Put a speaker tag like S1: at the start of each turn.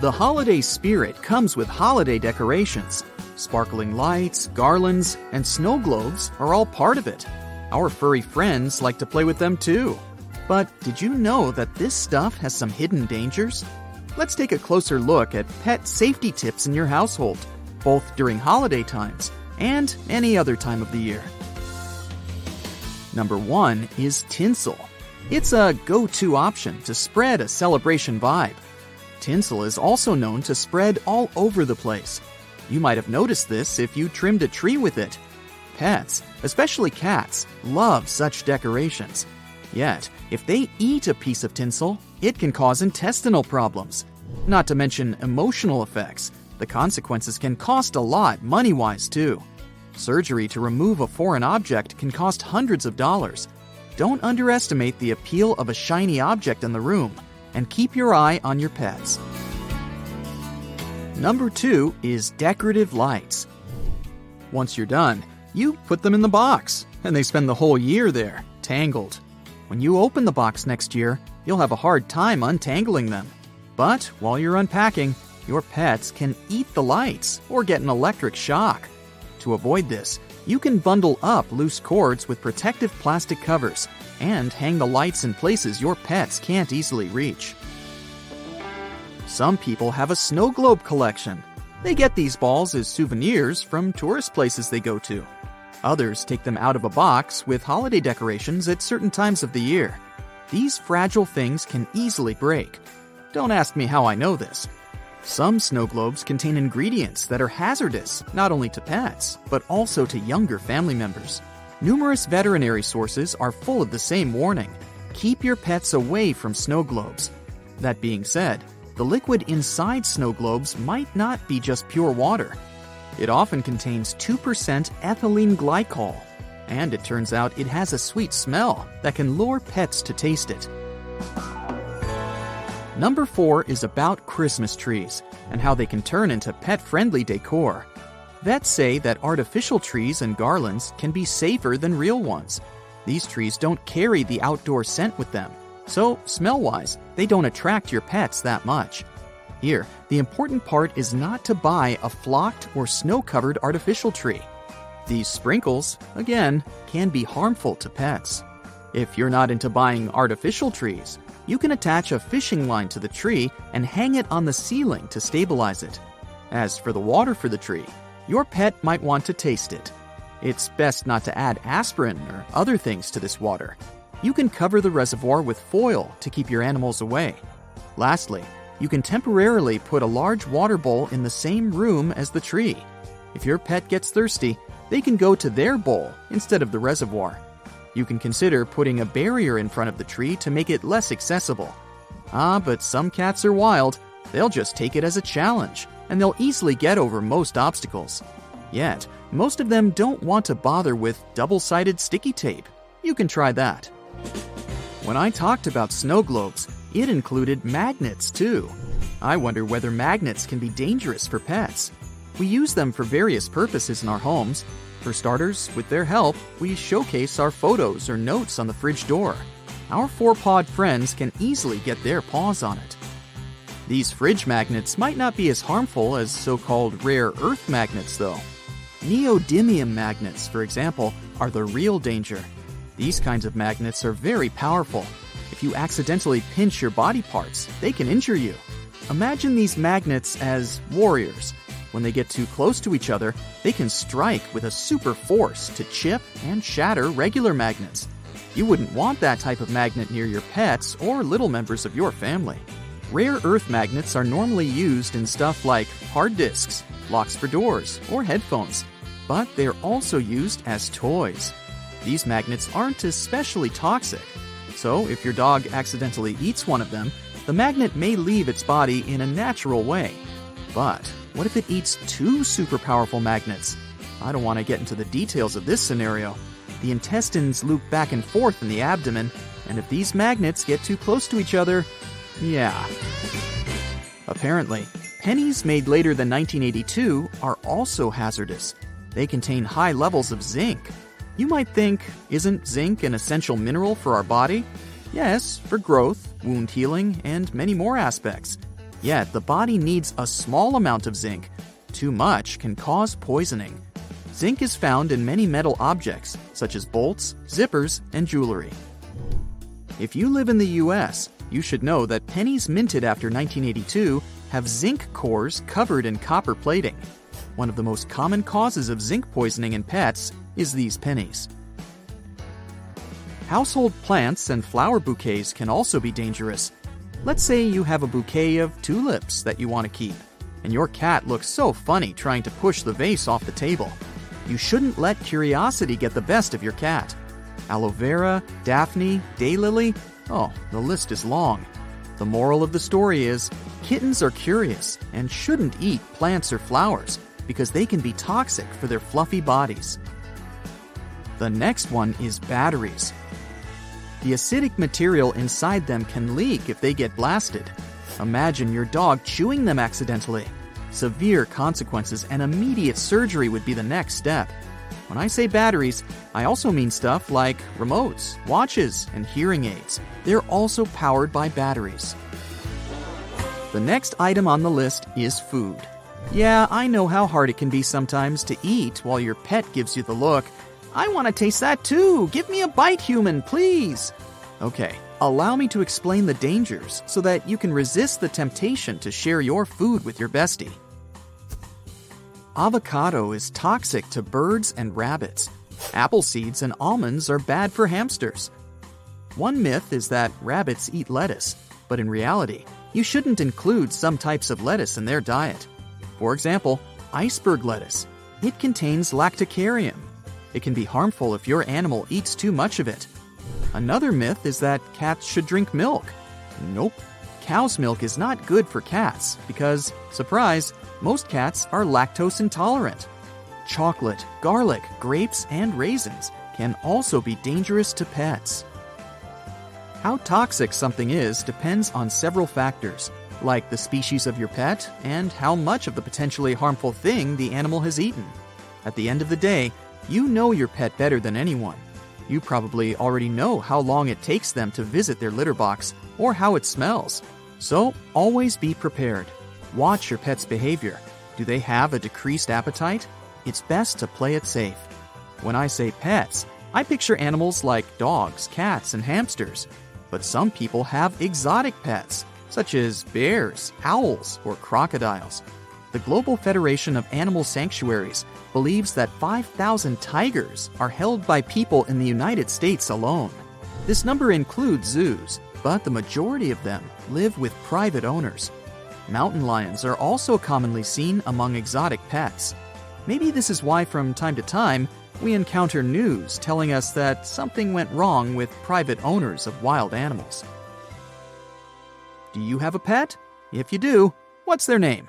S1: The holiday spirit comes with holiday decorations. Sparkling lights, garlands, and snow globes are all part of it. Our furry friends like to play with them too. But did you know that this stuff has some hidden dangers? Let's take a closer look at pet safety tips in your household, both during holiday times and any other time of the year. Number one is tinsel. It's a go to option to spread a celebration vibe. Tinsel is also known to spread all over the place. You might have noticed this if you trimmed a tree with it. Pets, especially cats, love such decorations. Yet, if they eat a piece of tinsel, it can cause intestinal problems. Not to mention emotional effects. The consequences can cost a lot money wise, too. Surgery to remove a foreign object can cost hundreds of dollars. Don't underestimate the appeal of a shiny object in the room, and keep your eye on your pets. Number two is decorative lights. Once you're done, you put them in the box, and they spend the whole year there, tangled. When you open the box next year, you'll have a hard time untangling them. But while you're unpacking, your pets can eat the lights or get an electric shock. To avoid this, you can bundle up loose cords with protective plastic covers and hang the lights in places your pets can't easily reach. Some people have a snow globe collection. They get these balls as souvenirs from tourist places they go to. Others take them out of a box with holiday decorations at certain times of the year. These fragile things can easily break. Don't ask me how I know this. Some snow globes contain ingredients that are hazardous not only to pets, but also to younger family members. Numerous veterinary sources are full of the same warning keep your pets away from snow globes. That being said, the liquid inside snow globes might not be just pure water. It often contains 2% ethylene glycol, and it turns out it has a sweet smell that can lure pets to taste it. Number four is about Christmas trees and how they can turn into pet friendly decor. Vets say that artificial trees and garlands can be safer than real ones. These trees don't carry the outdoor scent with them, so smell wise, they don't attract your pets that much. Here, the important part is not to buy a flocked or snow covered artificial tree. These sprinkles, again, can be harmful to pets. If you're not into buying artificial trees, you can attach a fishing line to the tree and hang it on the ceiling to stabilize it. As for the water for the tree, your pet might want to taste it. It's best not to add aspirin or other things to this water. You can cover the reservoir with foil to keep your animals away. Lastly, you can temporarily put a large water bowl in the same room as the tree. If your pet gets thirsty, they can go to their bowl instead of the reservoir. You can consider putting a barrier in front of the tree to make it less accessible. Ah, but some cats are wild. They'll just take it as a challenge, and they'll easily get over most obstacles. Yet, most of them don't want to bother with double sided sticky tape. You can try that. When I talked about snow globes, it included magnets too. I wonder whether magnets can be dangerous for pets. We use them for various purposes in our homes, for starters, with their help, we showcase our photos or notes on the fridge door. Our four pawed friends can easily get their paws on it. These fridge magnets might not be as harmful as so called rare earth magnets, though. Neodymium magnets, for example, are the real danger. These kinds of magnets are very powerful. If you accidentally pinch your body parts, they can injure you. Imagine these magnets as warriors when they get too close to each other, they can strike with a super force to chip and shatter regular magnets. You wouldn't want that type of magnet near your pets or little members of your family. Rare earth magnets are normally used in stuff like hard disks, locks for doors, or headphones, but they're also used as toys. These magnets aren't especially toxic, so if your dog accidentally eats one of them, the magnet may leave its body in a natural way. But what if it eats two super powerful magnets? I don't want to get into the details of this scenario. The intestines loop back and forth in the abdomen, and if these magnets get too close to each other, yeah. Apparently, pennies made later than 1982 are also hazardous. They contain high levels of zinc. You might think, isn't zinc an essential mineral for our body? Yes, for growth, wound healing, and many more aspects. Yet, the body needs a small amount of zinc. Too much can cause poisoning. Zinc is found in many metal objects, such as bolts, zippers, and jewelry. If you live in the US, you should know that pennies minted after 1982 have zinc cores covered in copper plating. One of the most common causes of zinc poisoning in pets is these pennies. Household plants and flower bouquets can also be dangerous. Let's say you have a bouquet of tulips that you want to keep, and your cat looks so funny trying to push the vase off the table. You shouldn't let curiosity get the best of your cat. Aloe vera, Daphne, daylily, oh, the list is long. The moral of the story is kittens are curious and shouldn't eat plants or flowers because they can be toxic for their fluffy bodies. The next one is batteries. The acidic material inside them can leak if they get blasted. Imagine your dog chewing them accidentally. Severe consequences and immediate surgery would be the next step. When I say batteries, I also mean stuff like remotes, watches, and hearing aids. They're also powered by batteries. The next item on the list is food. Yeah, I know how hard it can be sometimes to eat while your pet gives you the look. I want to taste that too. Give me a bite, human, please. Okay, allow me to explain the dangers so that you can resist the temptation to share your food with your bestie. Avocado is toxic to birds and rabbits. Apple seeds and almonds are bad for hamsters. One myth is that rabbits eat lettuce, but in reality, you shouldn't include some types of lettuce in their diet. For example, iceberg lettuce. It contains lactucarium. It can be harmful if your animal eats too much of it. Another myth is that cats should drink milk. Nope. Cow's milk is not good for cats because, surprise, most cats are lactose intolerant. Chocolate, garlic, grapes, and raisins can also be dangerous to pets. How toxic something is depends on several factors, like the species of your pet and how much of the potentially harmful thing the animal has eaten. At the end of the day, you know your pet better than anyone. You probably already know how long it takes them to visit their litter box or how it smells. So always be prepared. Watch your pet's behavior. Do they have a decreased appetite? It's best to play it safe. When I say pets, I picture animals like dogs, cats, and hamsters. But some people have exotic pets, such as bears, owls, or crocodiles. The Global Federation of Animal Sanctuaries believes that 5,000 tigers are held by people in the United States alone. This number includes zoos, but the majority of them live with private owners. Mountain lions are also commonly seen among exotic pets. Maybe this is why, from time to time, we encounter news telling us that something went wrong with private owners of wild animals. Do you have a pet? If you do, what's their name?